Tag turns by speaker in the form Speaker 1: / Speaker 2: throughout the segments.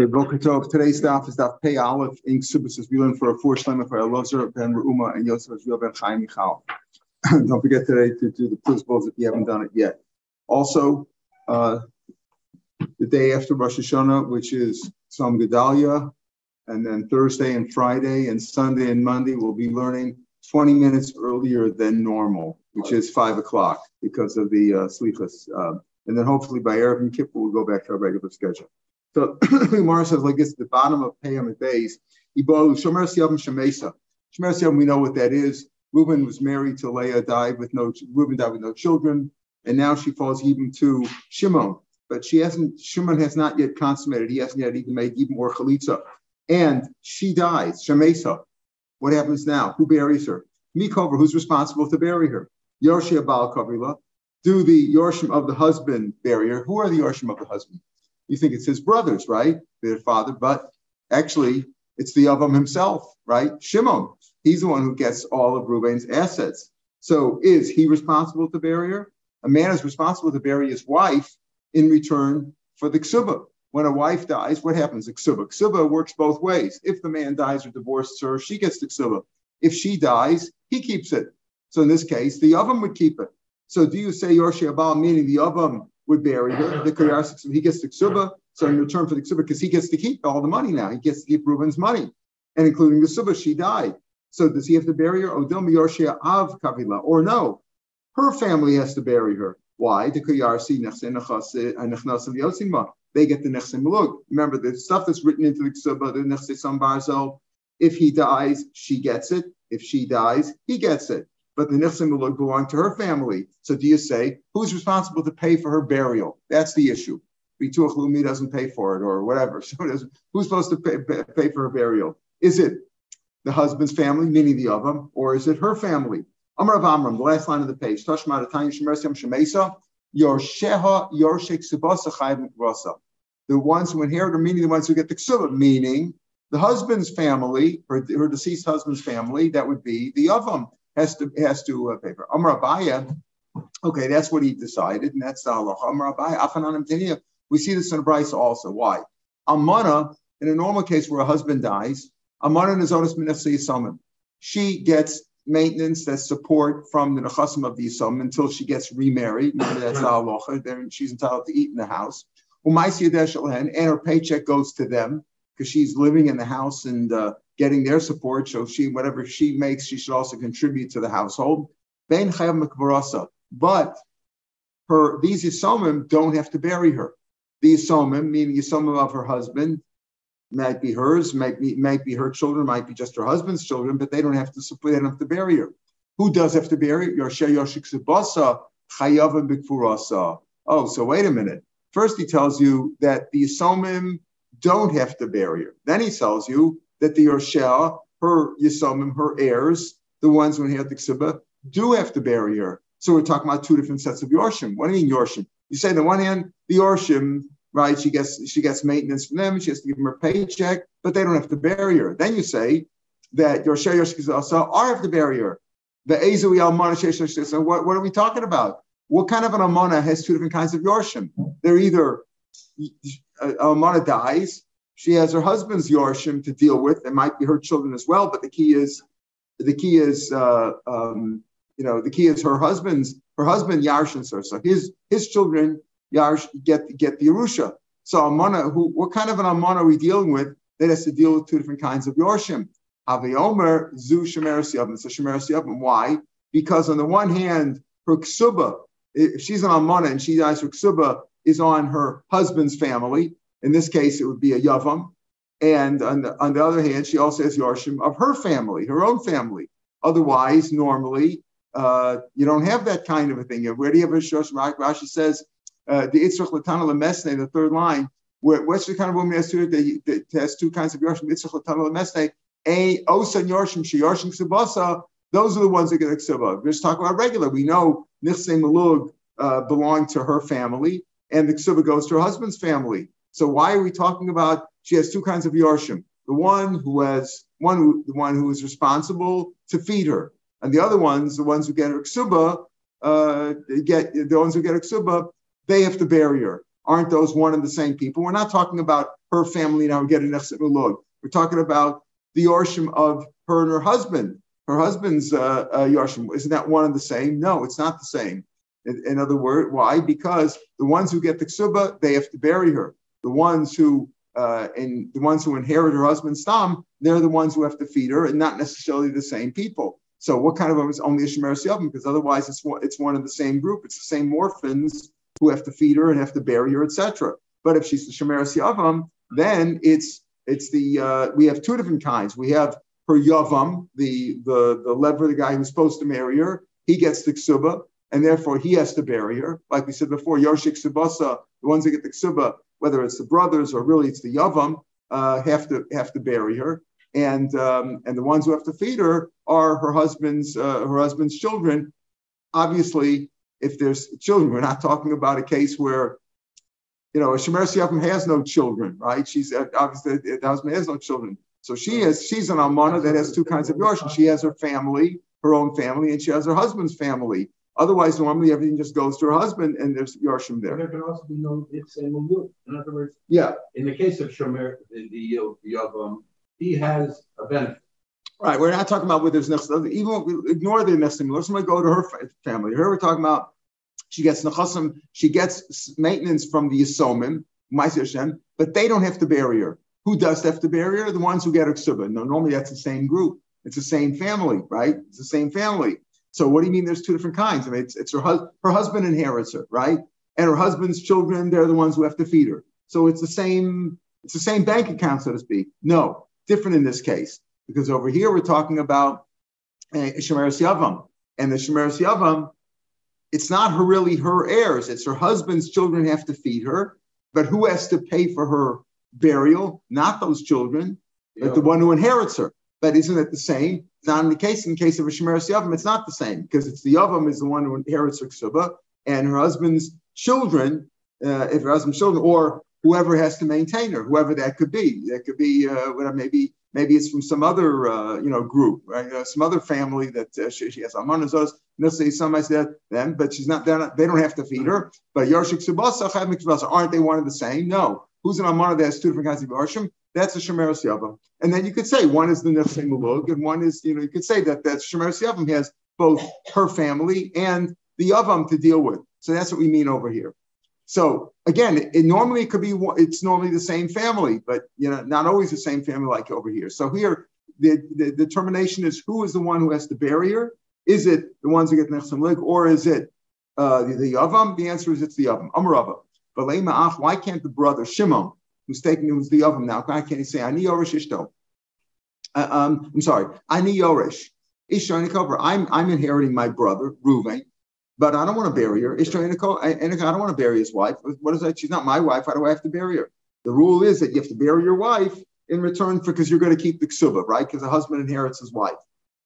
Speaker 1: Today's staff is Daf Pei Aleph in Ksubas as we learn for refuah shlema for Elazar ben Reuma and Yosef Israel ben Chaim Michal. Don't forget today to do the principles if you haven't done it yet. Also, uh, the day after Rosh Hashanah, which is Tzom Gedalia, and then Thursday and Friday and Sunday and Monday, we'll be learning 20 minutes earlier than normal, which is five o'clock because of the uh, Slichas. Uh, and then hopefully by Erev and Kippur, we'll go back to our regular schedule. So Gemara says like this: the bottom of Payam Bays, Ibo Shomer Siyavim Shemesa. Shomer Siyavim, we know what that is. Reuben was married to Leah, died with no Reuben died with no children, and now she falls even to Shimon. But she hasn't. Shimon has not yet consummated. He hasn't yet even made even more chalitza, and she dies. Shemesa. What happens now? Who buries her? Mikover, who's responsible to bury her? Yorshia Baal Kavrila. Do the Yorshim of the husband bury her? Who are the Yorshim of the husband? You think it's his brothers, right? Their father, but actually it's the Yavam himself, right? Shimon. He's the one who gets all of Reuben's assets. So is he responsible to bury her? A man is responsible to bury his wife in return for the ksuba. When a wife dies, what happens? The ksuba. Ksuba works both ways. If the man dies or divorces her, she gets the ksuba. If she dies, he keeps it. So in this case, the Yavam would keep it. So do you say Yorshi Abal, meaning the Yavam would bury her. The Kayar, he gets the ksuba. So in return for the ksuba, because he gets to keep all the money now, he gets to keep Reuben's money, and including the suba, she died. So does he have to bury her? Oh, Odil miyoshia av kavila, or no? Her family has to bury her. Why? The Kayarsi uh, They get the nechse mulug. Remember the stuff that's written into the ksuba, the nechse sambarzel. If he dies, she gets it. If she dies, he gets it but the Nichsim will belong to her family. So do you say, who's responsible to pay for her burial? That's the issue. Bituach Lumi doesn't pay for it or whatever. So who's supposed to pay, pay, for her burial? Is it the husband's family, meaning the Avam, or is it her family? Amar of Amram, the last line of the page. Tashma Atanya Shemersiam Shemesa, Rasa. The ones who inherit are meaning the ones who get the ksuba, meaning the husband's family, or her deceased husband's family, that would be the Avam has to has to uh, pay for. Amar Abaye, okay, that's what he decided, and that's the halacha. Amar Abaye, Afananim We see this in Braisa also. Why? Amana, in a normal case where a husband dies, Amana is onus minasei She gets maintenance, that's support from the nechasim of the yisam until she gets remarried. Remember, that's the halacha. Then she's entitled to eat in the house. And her paycheck goes to them because she's living in the house and uh, getting their support. So she, whatever she makes, she should also contribute to the household. But her these Yisomim don't have to bury her. The Yisomim, meaning Yisomim of her husband, might be hers, might be might be her children, might be just her husband's children, but they don't have to support, they don't have to bury her. Who does have to bury her? Oh, so wait a minute. First, he tells you that the Yisomim don't have to bury her. Then he tells you that the Yoshel, her Yisomim, her heirs, the ones who inherit the Ksiba, do have to bury her. So we're talking about two different sets of Yorshim. What do you mean Yorshim? You say on the one hand, the Yorshim, right, she gets she gets maintenance from them, she has to give them her paycheck, but they don't have to bury her. Then you say that Yoshel Yorshim also are have to bury her. The Ezui Almana So what, what are we talking about? What kind of an Almana has two different kinds of Yorshim? They're either uh, Almana dies, she has her husband's yorshim to deal with. It might be her children as well, but the key is the key is uh, um, you know the key is her husband's her husband yarshin her. So his his children yarsh get get the yerusha. So amana, who what kind of an amana are we dealing with that has to deal with two different kinds of yorshim? Aviomer zu shemeres yavim. So shemeres yavim. Why? Because on the one hand, her ksuba, if she's an amana and she dies, her ksuba is on her husband's family. In this case, it would be a Yavam. And on the, on the other hand, she also has Yorshim of her family, her own family. Otherwise, normally, uh, you don't have that kind of a thing. Where do you have a Yorshim? Rashi says, uh, the Itzrach Latana Lemesne, the third line, what's the kind of woman has two, that has two kinds of Yorshim? Itzrach Latana Lemesne, a Osa Yorshim, She Yorshim Subasa, those are the ones that get a We're just talking about regular. We know Nichse Malug uh, belonged to her family, and the Ksuba goes to her husband's family. So why are we talking about? She has two kinds of yorshim. The one who has one, the one who is responsible to feed her, and the other ones, the ones who get her ksuba, uh, get the ones who get a ksuba, they have to bury her. aren't those one and the same people? We're not talking about her family now getting Nechset Mulug. We're talking about the Yorshim of her and her husband. Her husband's uh, uh, Yorshim. Isn't that one and the same? No, it's not the same. In, in other words, why? Because the ones who get the ksuba, they have to bury her. The ones who uh, and the ones who inherit her husband's stam, they're the ones who have to feed her, and not necessarily the same people. So, what kind of is only a shemer? Because otherwise, it's one, it's one of the same group. It's the same orphans who have to feed her and have to bury her, etc. But if she's the shemer yavam, then it's it's the uh, we have two different kinds. We have her yavam, the the the lever, the guy who's supposed to marry her. He gets the ksuba, and therefore he has to bury her. Like we said before, yoshik subasa, the ones that get the ksuba, whether it's the brothers or really it's the yavam, uh, have to have to bury her, and um, and the ones who have to feed her are her husband's uh, her husband's children. Obviously, if there's children, we're not talking about a case where you know a shemer yavam has no children, right? She's uh, obviously the husband has no children, so she is she's an almana that has two kinds of yorshim. She has her family, her own family, and she has her husband's family. Otherwise, normally everything just goes to her husband, and there's Yarshim there.
Speaker 2: There can also be no it's a In other words,
Speaker 1: yeah.
Speaker 2: In the case of Shomer, the the Yavam, he has a benefit.
Speaker 1: Right. We're not talking about whether there's next. Even if we ignore the next Let's go to her family. Here we're talking about she gets nechasim. She gets maintenance from the Yisomim, Hashem, but they don't have to bury her. Who does have to bury her? The ones who get her ksuba. No, normally that's the same group. It's the same family, right? It's the same family. So what do you mean there's two different kinds? I mean, it's, it's her, hus- her husband inherits her, right? And her husband's children, they're the ones who have to feed her. So it's the same, it's the same bank account, so to speak. No, different in this case, because over here we're talking about uh, Shemeres Yavam. And the Shemeres Yavam, it's not her really her heirs, it's her husband's children have to feed her. But who has to pay for her burial? Not those children, yeah. but the one who inherits her. But isn't it the same? Not in the case. In the case of a Shemeres Yavam, it's not the same because it's the Yavam is the one who inherits her ksuba, and her husband's children, uh, if her husband's children, or whoever has to maintain her, whoever that could be. That could be uh, whatever, maybe maybe it's from some other uh, you know group, right? Uh, some other family that uh, she, she has amanazos. They'll say somebody said them, but she's not, not. They don't have to feed her. But Yarshik Subasa, aren't they one of the same? No. Who's an amana that has two different kinds of Yarshim? That's a Shemeres Yavam. And then you could say one is the Nefse Mulug, and one is, you know, you could say that that Shemeres Yavam has both her family and the Yavam to deal with. So that's what we mean over here. So again, it, normally could be it's normally the same family, but you know, not always the same family like over here. So here, the, the determination is who is the one who has to bury her. Is it the ones who get nechsam lig, or is it uh, the, the yavam? The answer is it's the yavam. Amarava. But why can't the brother Shimon, who's taking who's the yavam now, why can't say ani yorish ishto? Uh, um, I'm sorry, ani yorish. Ishto I'm I'm inheriting my brother Ruvain but I don't want to bury her. I don't want to bury his wife. What is that? She's not my wife. Why do I have to bury her? The rule is that you have to bury your wife in return for because you're going to keep the ksuba, right? Because the husband inherits his wife.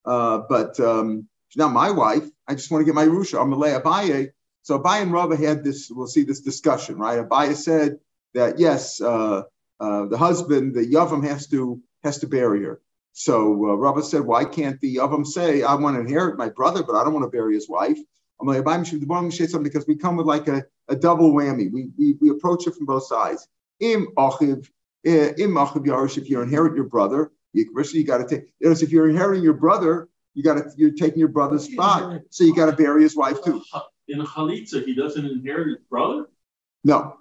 Speaker 1: Uh, but um, she's not my wife. I just want to get my rusha. I'm Malay Abaye. So Abaye and Rava had this. We'll see this discussion, right? Abaye said that yes, uh, uh, the husband, the yavam, has to has to bury her. So uh, Rava said, why can't the yavam say, I want to inherit my brother, but I don't want to bury his wife? I'm like, because we come with like a, a double whammy. We, we, we approach it from both sides. Im achiv, eh, im achiv yarish, if you inherit your brother, you, you got to take, if you're inheriting your brother, you got to, you're taking your brother's spot. So you got to bury his wife too.
Speaker 3: In a chalitza, he doesn't inherit his brother?
Speaker 1: No.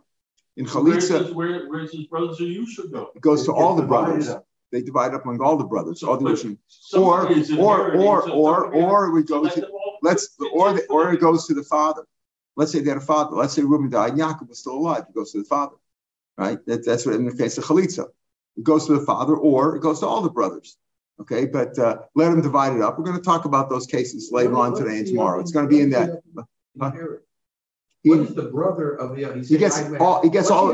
Speaker 1: In chalitza,
Speaker 3: where, where's his brothers or you should go?
Speaker 1: It goes to all the brothers. They divide up among all the brothers, all the or, or, or, or, or we go to let's or the, or it goes to the father. Let's say they had a father. Let's say Reuben died, and Yaakov was still alive. It goes to the father, right? That, that's what in the case of chalitza, it goes to the father, or it goes to all the brothers. Okay, but uh, let them divide it up. We're going to talk about those cases later on today and tomorrow. It's going to be in that.
Speaker 2: Huh? What is the brother of the?
Speaker 1: He, he gets all. He gets all.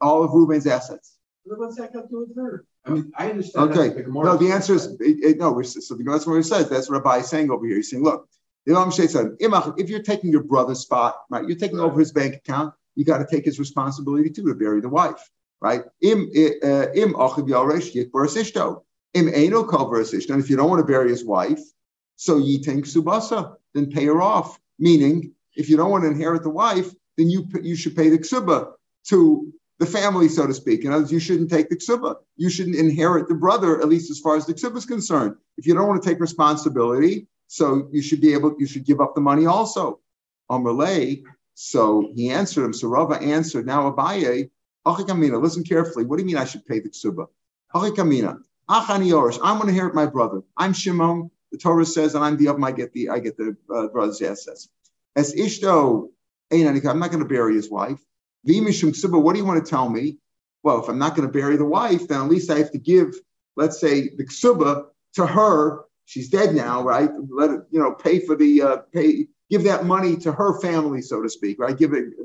Speaker 1: All of Reuben's assets.
Speaker 2: What's that got to her? I mean, I understand.
Speaker 1: Okay. No, the answer is it, it, no. So the, that's what he says. That's what Rabbi is saying over here. He's saying, look, the if you're taking your brother's spot, right, you're taking right. over his bank account, you got to take his responsibility too to bury the wife, right? Im uh, im Im And if you don't want to bury his wife, so ye subasa, then pay her off. Meaning, if you don't want to inherit the wife, then you you should pay the ksuba. to the family, so to speak. In other words, you shouldn't take the ksuba. You shouldn't inherit the brother, at least as far as the ksuba is concerned. If you don't want to take responsibility, so you should be able, you should give up the money also. Amalei, so he answered him. So Rava answered, now Abaye, Achikamina, listen carefully. What do you mean I should pay the ksuba? Achikamina, Achani Yorish, I'm going to inherit my brother. I'm Shimon. The Torah says, and I'm the of I get the I get the uh, brother's assets. As Ishto, I'm not going to bury his wife. Vimishum ksuba, what do you want to tell me? Well, if I'm not going to bury the wife, then at least I have to give, let's say, the ksuba to her. She's dead now, right? Let you know, pay for the uh, pay, give that money to her family, so to speak, right? Give it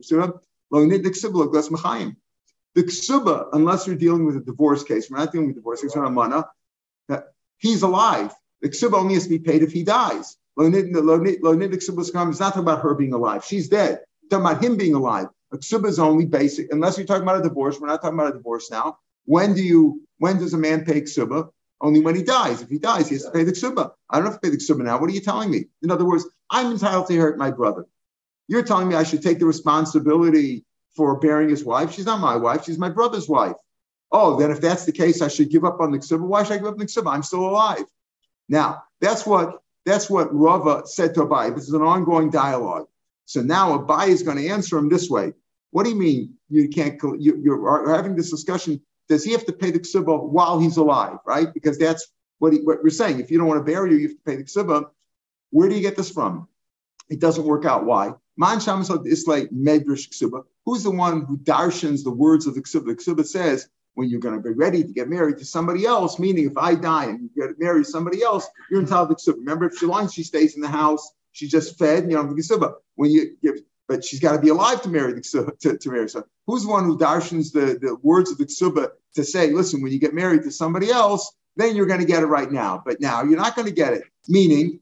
Speaker 1: the ksuba, unless we're dealing with a divorce case, we're not dealing with divorce case, mana, he's alive. The ksuba only has to be paid if he dies. It's not about her being alive. She's dead. It's about him being alive. A ksuba is only basic, unless you're talking about a divorce. We're not talking about a divorce now. When do you? When does a man pay ksuba? Only when he dies. If he dies, he has to pay the ksuba. I don't have to pay the ksuba now. What are you telling me? In other words, I'm entitled to hurt my brother. You're telling me I should take the responsibility for bearing his wife. She's not my wife. She's my brother's wife. Oh, then if that's the case, I should give up on the ksuba. Why should I give up on the ksuba? I'm still alive. Now, that's what that's what Rava said to Abaye. This is an ongoing dialogue. So now Abaye is going to answer him this way. What do you mean you can't? You, are having this discussion. Does he have to pay the ksuba while he's alive? Right? Because that's what, he, what we're saying. If you don't want to bury you, you have to pay the ksuba. Where do you get this from? It doesn't work out. Why? Man Shamisot Islay Medrash Ksuba. Who's the one who darshans the words of the Ksuba? The Ksuba says, when you're going to be ready to get married to somebody else, meaning if I die and you get married to somebody else, you're entitled to Ksuba. Remember, if she long she stays in the house, she's just fed, you know, the. When you give, but she's got to be alive to marry the ksuba, to, to marry. So who's the one who darshans the, the words of the ksuba to say, listen, when you get married to somebody else, then you're going to get it right now. But now you're not going to get it. Meaning,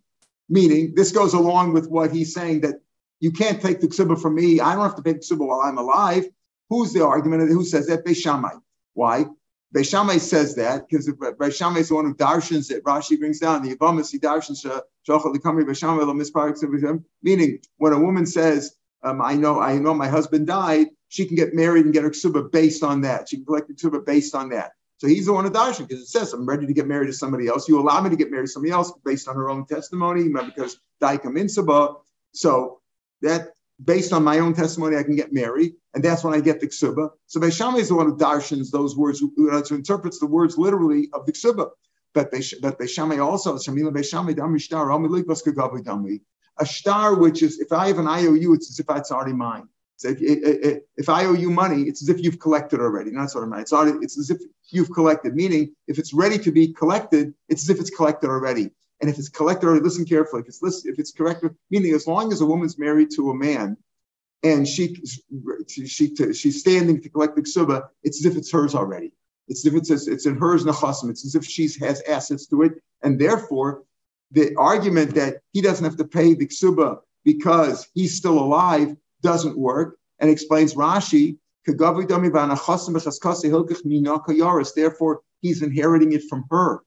Speaker 1: meaning this goes along with what he's saying that you can't take the ksuba from me. I don't have to pay the ksuba while I'm alive. Who's the argument? Who says that? Beishamai. Why? Beishamai says that because Beishamai is the one who darshans that Rashi brings down the Yavamas. He darshans meaning when a woman says um, I know I know my husband died, she can get married and get her ksuba based on that. She can collect the ksuba based on that. So he's the one of darshan because it says, I'm ready to get married to somebody else. You allow me to get married to somebody else based on her own testimony, because daika minsaba. So that based on my own testimony, I can get married, and that's when I get the ksuba. So Beisham is the one who darshans those words, who, who interprets the words literally of the ksuba. But Beishamai also, Shamila Beishamai Damishtar, Dami a star, which is if I have an IOU, it's as if it's already mine. So if, if, if I owe you money, it's as if you've collected already. Not sort of money. It's already, it's as if you've collected. Meaning, if it's ready to be collected, it's as if it's collected already. And if it's collected already, listen carefully. If it's if it's collected, meaning as long as a woman's married to a man, and she she, she she's standing to collect the ksuba, it's as if it's hers already. It's as if it's it's in hers nachasim. It's as if she has assets to it, and therefore the argument that he doesn't have to pay the ksuba because he's still alive doesn't work and explains Rashi, therefore he's inheriting it from her.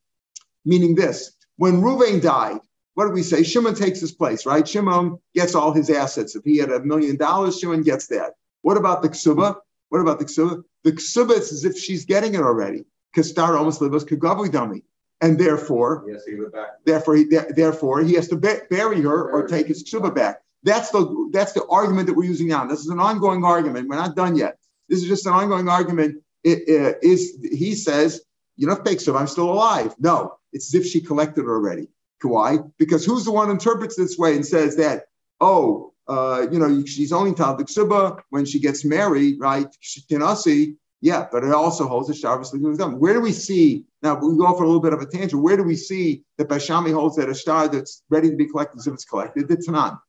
Speaker 1: Meaning this, when Ruvain died, what do we say? Shimon takes his place, right? Shimon gets all his assets. If he had a million dollars, Shimon gets that. What about the ksuba? What about the ksuba? The ksuba is as if she's getting it already. Kastar almost livas kagavli dummy and therefore,
Speaker 2: yes, he
Speaker 1: therefore, he, therefore, he has to bury her or take his ksuba back. That's the that's the argument that we're using now. This is an ongoing argument. We're not done yet. This is just an ongoing argument. It, it is he says, you know, take ksuba. I'm still alive. No, it's as if she collected already. Why? Because who's the one who interprets this way and says that, oh, uh, you know, she's only to ksuba when she gets married, right? Kinasi, yeah, but it also holds that Shabbos done. Where do we see now? We go for a little bit of a tangent. Where do we see that Bashami holds that a star that's ready to be collected as if it's collected? It's not.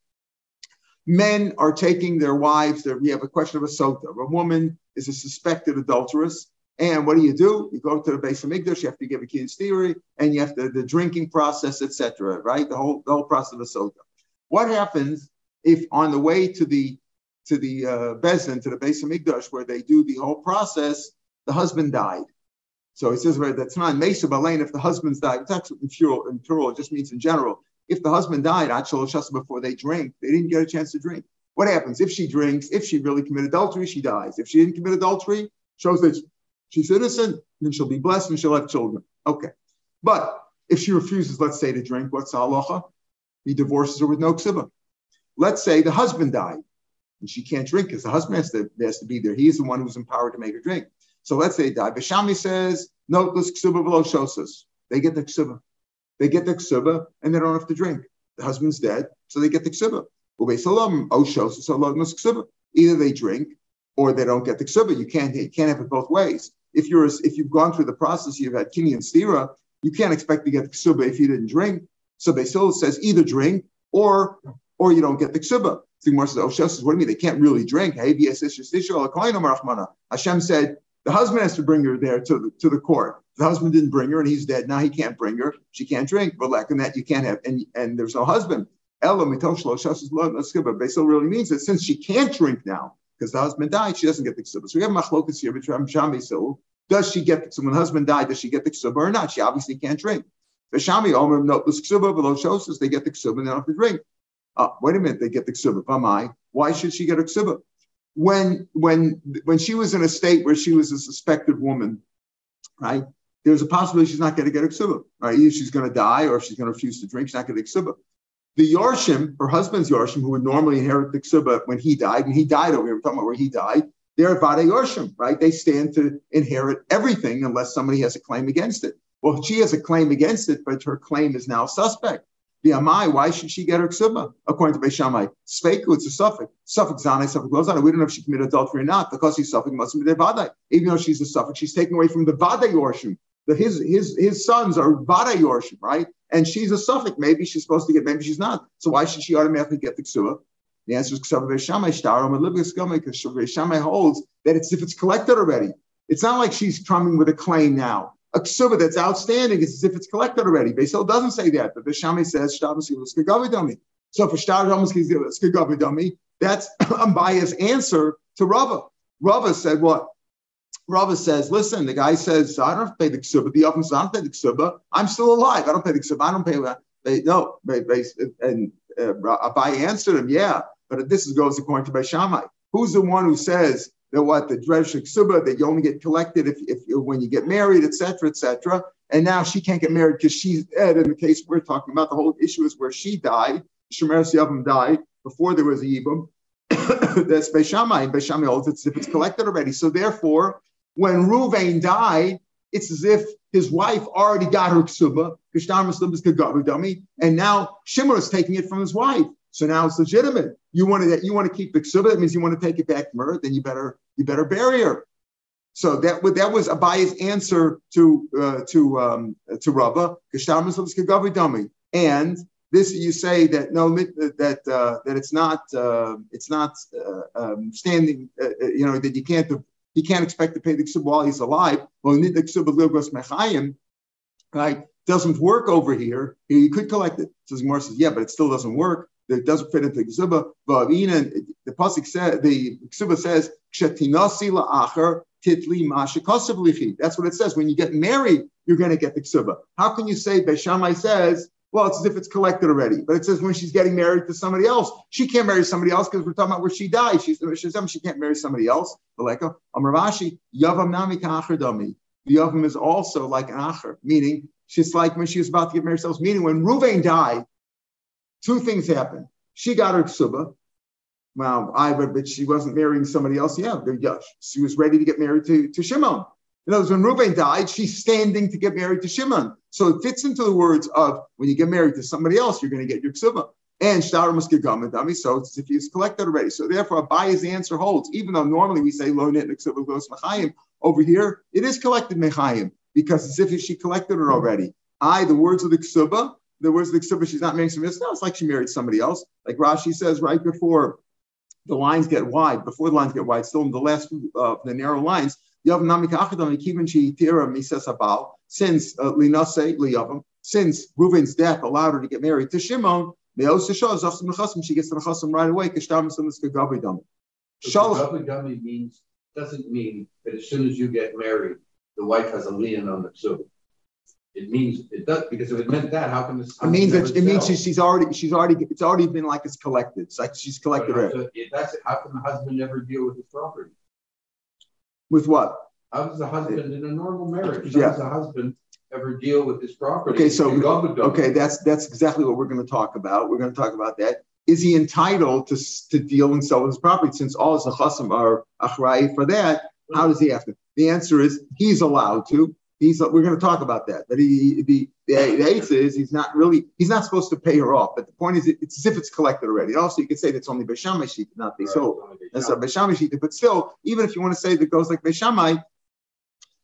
Speaker 1: Men are taking their wives. we have a question of a sota. A woman is a suspected adulteress, and what do you do? You go to the base of Migdash. You have to give a kid's theory, and you have to the drinking process, etc. Right, the whole the whole process of a sota. What happens if on the way to the to the uh, Bezin, to the base of Migdash, where they do the whole process, the husband died. So it says right, that's not Mesa Balain if the husband's died. It's actually in plural, in plural, it just means in general. If the husband died, actually before they drink, they didn't get a chance to drink. What happens if she drinks? If she really committed adultery, she dies. If she didn't commit adultery, shows that she's innocent, then she'll be blessed and she'll have children. Okay. But if she refuses, let's say, to drink, what's the halacha? He divorces her with no ksiba. Let's say the husband died and she can't drink because the husband has to, has to be there. He's the one who's empowered to make her drink. So let's say die. Bashami says, no, this ksuba below shosas. They get the ksuba. They get the ksuba and they don't have to drink. The husband's dead, so they get the ksuba. Oh, Either they drink or they don't get the ksuba. You can't, you can't have it both ways. If you're if you've gone through the process, you've had kini and stira, you can't expect to get the ksuba if you didn't drink. So Basil says either drink or or you don't get the ksuba. Sigmar says, oh, says, what do you mean? They can't really drink. Hashem said, the husband has to bring her there to the, to the court. The husband didn't bring her and he's dead. Now he can't bring her. She can't drink. But like that, you can't have, and, and there's no husband. Ella Basil really means that since she can't drink now, because the husband died, she doesn't get the ksuba. So we have machlokas here between Shami Basil. Does she get, the so when the husband died, does she get the ksuba or not? She obviously can't drink. The Shami Omer, no, the ksuba below shows they get the ksuba and they don't have to drink. Uh, wait a minute, they get the ksuba. Am I? Why should she get a ksuba? when when when she was in a state where she was a suspected woman, right? There's a possibility she's not going to get a ksuba, right? Either she's going to die or she's going to refuse to drink. She's not going to get ksuba. The Yorshim, her husband's Yorshim, who would normally inherit the ksuba when he died, and he died over here, we're talking about where he died, they're Vade Yorshim, right? They stand to inherit everything unless somebody has a claim against it. Well, she has a claim against it, but her claim is now suspect. The Amai, why should she get her ksuba? According to Beishamai, Sveiku, it's a suffix. Suffix zane, suffix lozane. We don't know if she committed adultery or not because he's suffix must be vadai. Even though she's a suffix, she's taken away from the vadai yorshim. The, his his his sons are vadai yorshim, right? And she's a suffix. Maybe she's supposed to get, maybe she's not. So why should she automatically get the ksuba? The answer is because Beishamai holds that it's if it's collected already. It's not like she's coming with a claim now a ksuba that's outstanding is as if it's collected already. Beisel doesn't say that, but the Shami says. So for dummy, that's unbiased answer to Rava. Rava said what? Rava says, listen, the guy says, I don't have to pay the ksuba. The officer, I don't pay the ksuba. I'm still alive. I don't pay the ksuba. I don't pay. They, no, and uh, Abaye answered him, yeah, but this goes according to Beishamai. Who's the one who says that what the Dreshik ksuba that you only get collected if, if when you get married, etc., etc. And now she can't get married because she's dead. In the case we're talking about, the whole issue is where she died. Shemer Yavim died before there was a Yibum. That's Beishamai. And Beishamai holds it's if it's collected already. So therefore, when Ruvain died, it's as if his wife already got her ksuba, and now Shimmer is taking it from his wife. So now it's legitimate. You want to you want to keep the ksuba. That means you want to take it back from her. Then you better you better bury her. So that that was Abaye's answer to uh, to um, to Rava. And this you say that no that uh, that it's not uh, it's not uh, um, standing. Uh, uh, you know that you can't he can't expect to pay the ksuba while he's alive. Well, the ksuba right doesn't work over here. You could collect it. So Gemara says, yeah, but it still doesn't work that doesn't fit into Gzuba. The pasuk says the Gzuba says kshetinasi la'acher titli lichi. That's what it says. When you get married, you're going to get the Gzuba. How can you say Beishamai says? Well, it's as if it's collected already, but it says when she's getting married to somebody else, she can't marry somebody else because we're talking about where she died. She's she can't marry somebody else. Amravashi, Yavam Nami Dami. The Yavam is also like an Acher, meaning she's like when she was about to get married. Meaning when Ruvain died, Two things happened. She got her ksuba. Well, I but she wasn't marrying somebody else. Yeah, she was ready to get married to, to Shimon. In other words, when Reuben died, she's standing to get married to Shimon. So it fits into the words of when you get married to somebody else, you're going to get your ksuba. And shtar must get dummy, so it's as if he's collected already. So therefore, Abaye's answer holds, even though normally we say lo nit ksuba goes mechayim. Over here, it is collected mechayim because it's if she collected it already. I, the words of the ksuba, the words of the Ksubah, she's not marrying somebody else. No, it's like she married somebody else. Like Rashi says right before the lines get wide, before the lines get wide, still in the last uh, the narrow lines, since uh, linase since Reuven's death allowed her to get married to Shimon, she gets the chasim right away.
Speaker 2: Gabri means doesn't mean that as soon as you get married, the wife has a lien on the ksubah. It means, it does, because if it meant that, how come this?
Speaker 1: It means that, it means she's already, she's already, it's already been like it's collected. It's like she's collected it.
Speaker 2: If that's, how can the husband never deal with his property?
Speaker 1: With what?
Speaker 2: How does the husband in a normal marriage,
Speaker 1: Yeah.
Speaker 2: how does the husband ever deal with his property?
Speaker 1: Okay, so-
Speaker 2: And God would do.
Speaker 1: Okay, that's, that's exactly what we're gonna talk about. We're gonna talk about that. Is he entitled to, to deal and sell his property since all his chasim are achrai for that? How does he have to? The answer is he's allowed to. He's, we're gonna talk about that. But he, the, the, the answer is he's not really, he's not supposed to pay her off. But the point is, it- it's as if it's collected already. Also, you could say that's only Beishamai sheet, not
Speaker 2: Right,
Speaker 1: Beisol.
Speaker 2: it's
Speaker 1: That's a Beishamai sheet. But still, even if you want to say that goes like Beishamai,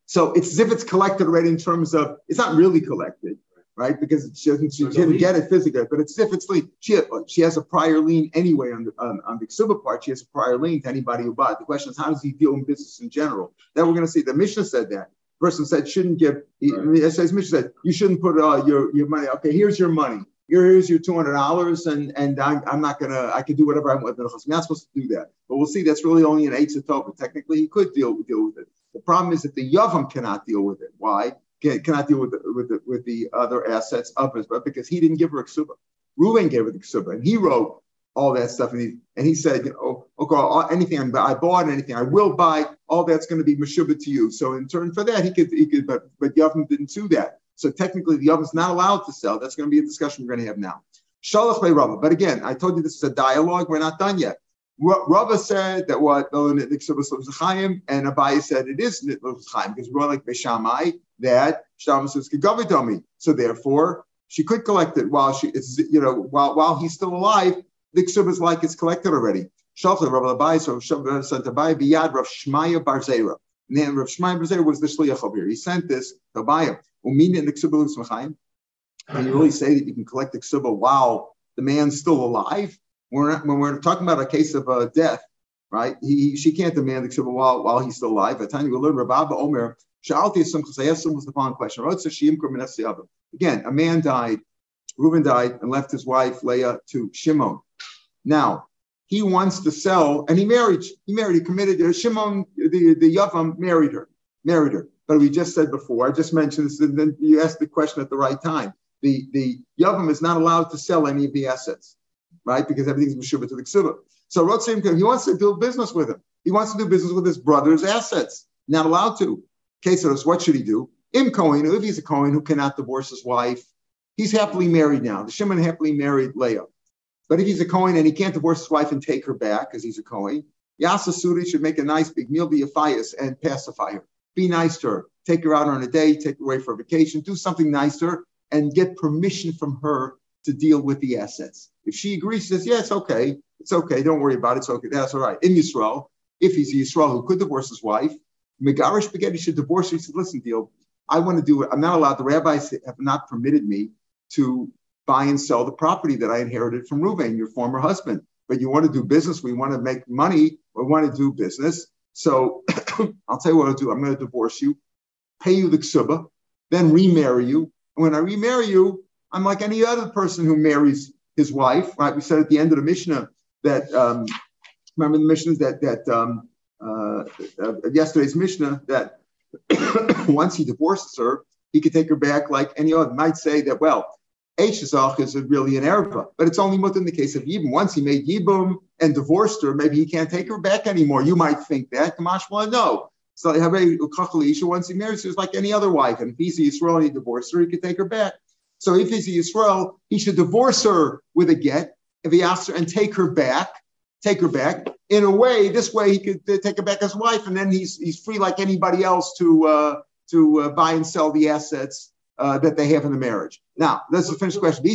Speaker 1: so it's as if it's collected already in terms of, it's not really collected, right? Because she doesn't, she didn't get it physically, but it's as if it's lien. She, she has a prior lien anyway on the, on, on the Ksuba part. She has a prior lien to anybody who bought. The question is, how does he deal in business in general? Then we're going to see the Mishnah said that. Person said shouldn't give.
Speaker 2: Right.
Speaker 1: says Mishnah said you shouldn't put uh, your your money. Okay, here's your money. Here, here's your two hundred dollars, and and I'm, I'm not gonna. I can do whatever I want. with it. I'm not supposed to do that. But we'll see. That's really only an eight to twelve. But technically, he could deal deal with it. The problem is that the yavam cannot deal with it. Why? Can, cannot deal with the, with the, with the other assets of his, but because he didn't give her a ksuba. Ruben gave her the ksuba, and he wrote all that stuff, and he and he said, you know, okay, anything I bought, anything I will buy, all that's going to be meshubah to you. So in turn for that, he could he could, but but Yavam didn't do that. So technically, the oven's not allowed to sell. That's going to be a discussion we're going to have now. Shalach by Rava. But again, I told you this is a dialogue. We're not done yet. Ra- Rava said that what and Abaye said it is because we're like Beshamai that Shama says Gavitomi. So therefore, she could collect it while she is, you know while while he's still alive. The ksuba is like it's collected already. Shalach Rav Abaye so Shalach sent Abaye biyad Rav Shmaya Barzera. And then Rav Shmaya Barzera was the shliach over here. He sent this to Abaye. Umin in the l'smachaim. Can you really say that you can collect the ksuba while the man's still alive? We're not, when we're talking about a case of uh, death, right? He, she can't demand the ksuba while, while he's still alive. At time we learn Rabba Omer, Sha'alti Yisum Chasayasum was the following question. Again, a man died, Reuben died, and left his wife Leah to Shimon. Now, he wants to sell, and he married, he married, he committed, uh, Shimon, the, the Yavam married her, married her. But we just said before, I just mentioned this, and then you asked the question at the right time. The, the Yavam is not allowed to sell any of the assets, right? Because everything's Meshubah to the Ksuba. So Rotzim, he wants to do business with him. He wants to do business with his brother's assets. Not allowed to. Kesaros, what should he do? Im Cohen, if he's a Cohen who cannot divorce his wife, he's happily married now. The Shimon happily married Leah. But if he's a Cohen and he can't divorce his wife and take her back because he's a Cohen, Yasa Suri should make a nice big meal, be a fias, and pacify her. Be nice to her. Take her out on a day, take her away for a vacation, do something nice to her, and get permission from her to deal with the assets. If she agrees, she says, Yeah, it's okay. It's okay. Don't worry about it. It's okay. That's all right. In Yisrael, if he's a Yisrael who could divorce his wife, Megarish Spaghetti should divorce her. He said, Listen, deal, I want to do it. I'm not allowed. The rabbis have not permitted me to buy and sell the property that I inherited from Reuven, your former husband. But you want to do business, we want to make money, we want to do business. So I'll tell you what I'll do. I'm going to divorce you, pay you the ksuba, then remarry you. And when I remarry you, I'm like any other person who marries his wife, right? We said at the end of the Mishnah that, um, remember the Mishnah that, that um, uh, uh, yesterday's Mishnah that once he divorces her, he could take her back like any other. Might say that, well, Eishazach is really an erva, but it's only mutter in the case of Yibum. Once he made Yibum and divorced her, maybe he can't take her back anymore. You might think that. Kamashma, no. So once he marries her, it's like any other wife. And if he's a Yisrael and he divorced her, he could take her back. So if he's a Yisrael, he should divorce her with a get, if he asks her, and take her back, take her back. In a way, this way he could uh, take her back as wife, and then he's he's free like anybody else to uh, to uh, buy and sell the assets uh, that they have in the marriage. Now, let's the finish the question. If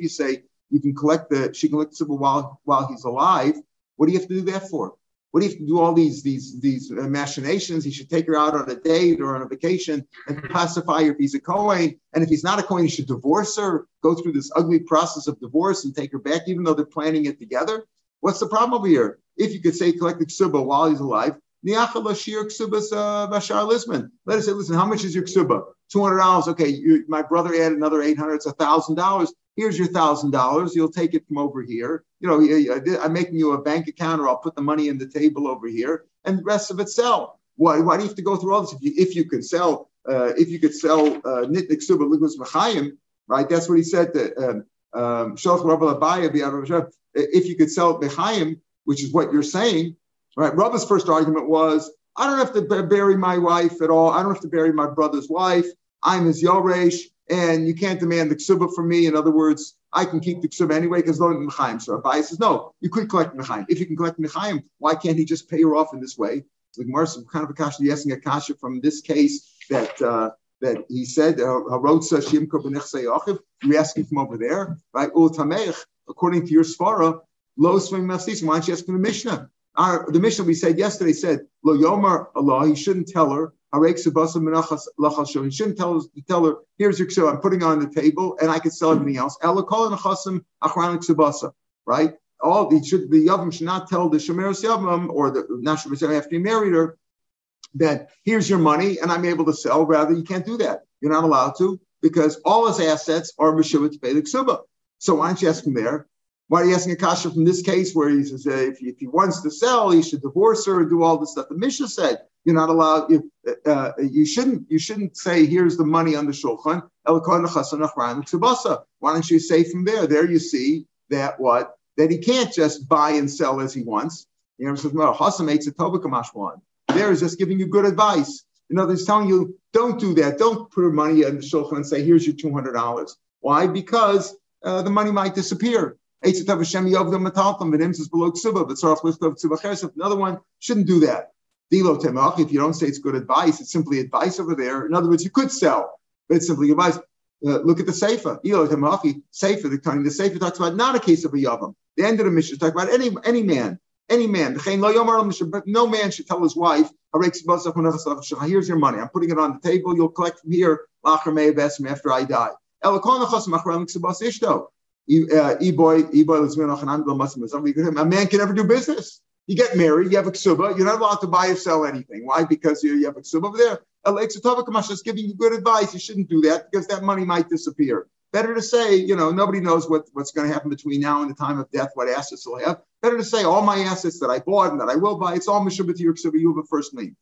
Speaker 1: you say you can collect the she can collect the civil while while he's alive, what do you have to do that for? What do you have to do all these these these uh, machinations? He should take her out on a date or on a vacation and pacify her if he's a Kohen. And if he's not a Kohen, he should divorce her, go through this ugly process of divorce and take her back, even though they're planning it together. What's the problem here? If you could say collect the ksuba while he's alive, let us say, listen, how much is your ksuba? Two hundred dollars. Okay, you, my brother added another eight hundred. It's a thousand dollars. Here's your thousand dollars. You'll take it from over here. You know, I'm making you a bank account, or I'll put the money in the table over here, and the rest of it sell. Why, why do you have to go through all this? If you, if you could sell uh, if you could sell uh, nitnik suba ligus machayim, right? That's what he said to um, um, if you could sell mechayim, which is what you're saying, right? Rabba's first argument was, I don't have to bury my wife at all. I don't have to bury my brother's wife. I'm his Yoresh, and you can't demand the ksuba from me. In other words, I can keep the ksuba anyway because loan mechaim. So Abaye says, no, you could collect mechaim. If you can collect mechaim, why can't he just pay her off in this way? So the Gemara kind of a kasha, asking a kasha from this case that uh, that he said, uh, You're asking from over there, right? According to your svara, lo swing Why don't you ask him the Mishnah? Our, the mission we said yesterday said, Lo Yomar Allah, he shouldn't tell her, he shouldn't tell her, tell her here's your ksuba, I'm putting on the table and I can sell everything else. Right? All the should the Yavam should not tell the Shemeres Yavam or the National after he married her that here's your money and I'm able to sell. Rather, you can't do that. You're not allowed to because all his assets are pay the ksuba. So why don't you ask him there? Why are you asking Akasha from this case where he says uh, if, he, if, he, wants to sell, he should divorce her and do all this stuff? The Mishnah said you're not allowed. You, uh, you shouldn't. You shouldn't say here's the money on the shulchan. Why don't you say from there? There you see that what that he can't just buy and sell as he wants. You know, says well, Hasam makes a. There is just giving you good advice. In other words, telling you don't do that. Don't put your money in the shulchan and say here's your two hundred dollars. Why? Because uh, the money might disappear. Another one shouldn't do that. If you don't say it's good advice, it's simply advice over there. In other words, you could sell, but it's simply advice. Uh, look at the Sefer. Sefer, the time the Sefer talks about not a case of a Yavam. The end of the mission talks about any any man, any man. But no man should tell his wife, here's your money. I'm putting it on the table. You'll collect from here after I die. Uh, a man can never do business. You get married, you have a ksuba, you're not allowed to buy or sell anything. Why? Because you, have a ksuba over there. Alex is giving you good advice. You shouldn't do that because that money might disappear. Better to say, you know, nobody knows what, what's going to happen between now and the time of death, what assets he'll have. Better to say, all my assets that I bought and that I will buy, it's all Mishabah to your ksuba, you have a first lien.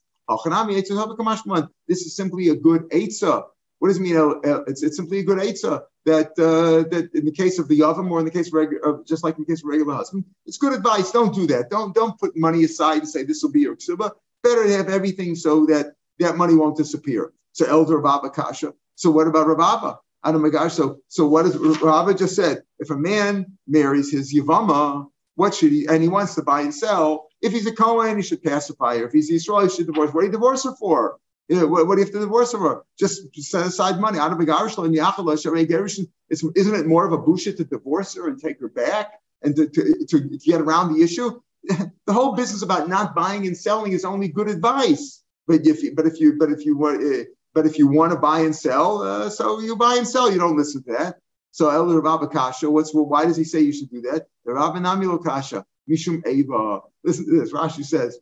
Speaker 1: This is simply a good eitzah what does it mean? Uh, it's, it's simply a good eitzah that uh, that in the case of the yavam or in the case of regular, just like in the case of regular husband, it's good advice. Don't do that. Don't don't put money aside and say this will be your ksuba. Better to have everything so that that money won't disappear. So elder Rabba Kasha. So what about Rabba? Oh my gosh. So so what does Rabba just said? If a man marries his yavama, what should he? And he wants to buy and sell. If he's a Kohen, he should pacify her. If he's Israel, he should divorce. What do you divorce her for? What, what, do you have to divorce her? Just set aside money. Out of Isn't it more of a busha to divorce her and take her back and to, to, to, get around the issue? the whole business about not buying and selling is only good advice. But if you, but if you, but if you want, uh, but if you want to buy and sell, uh, so you buy and sell. You don't listen to that. So Elder Rabba Kasha, what's well, why does he say you should do that? The Rabba Namilo Kasha, Mishum Eva. Listen to this. Rashi says,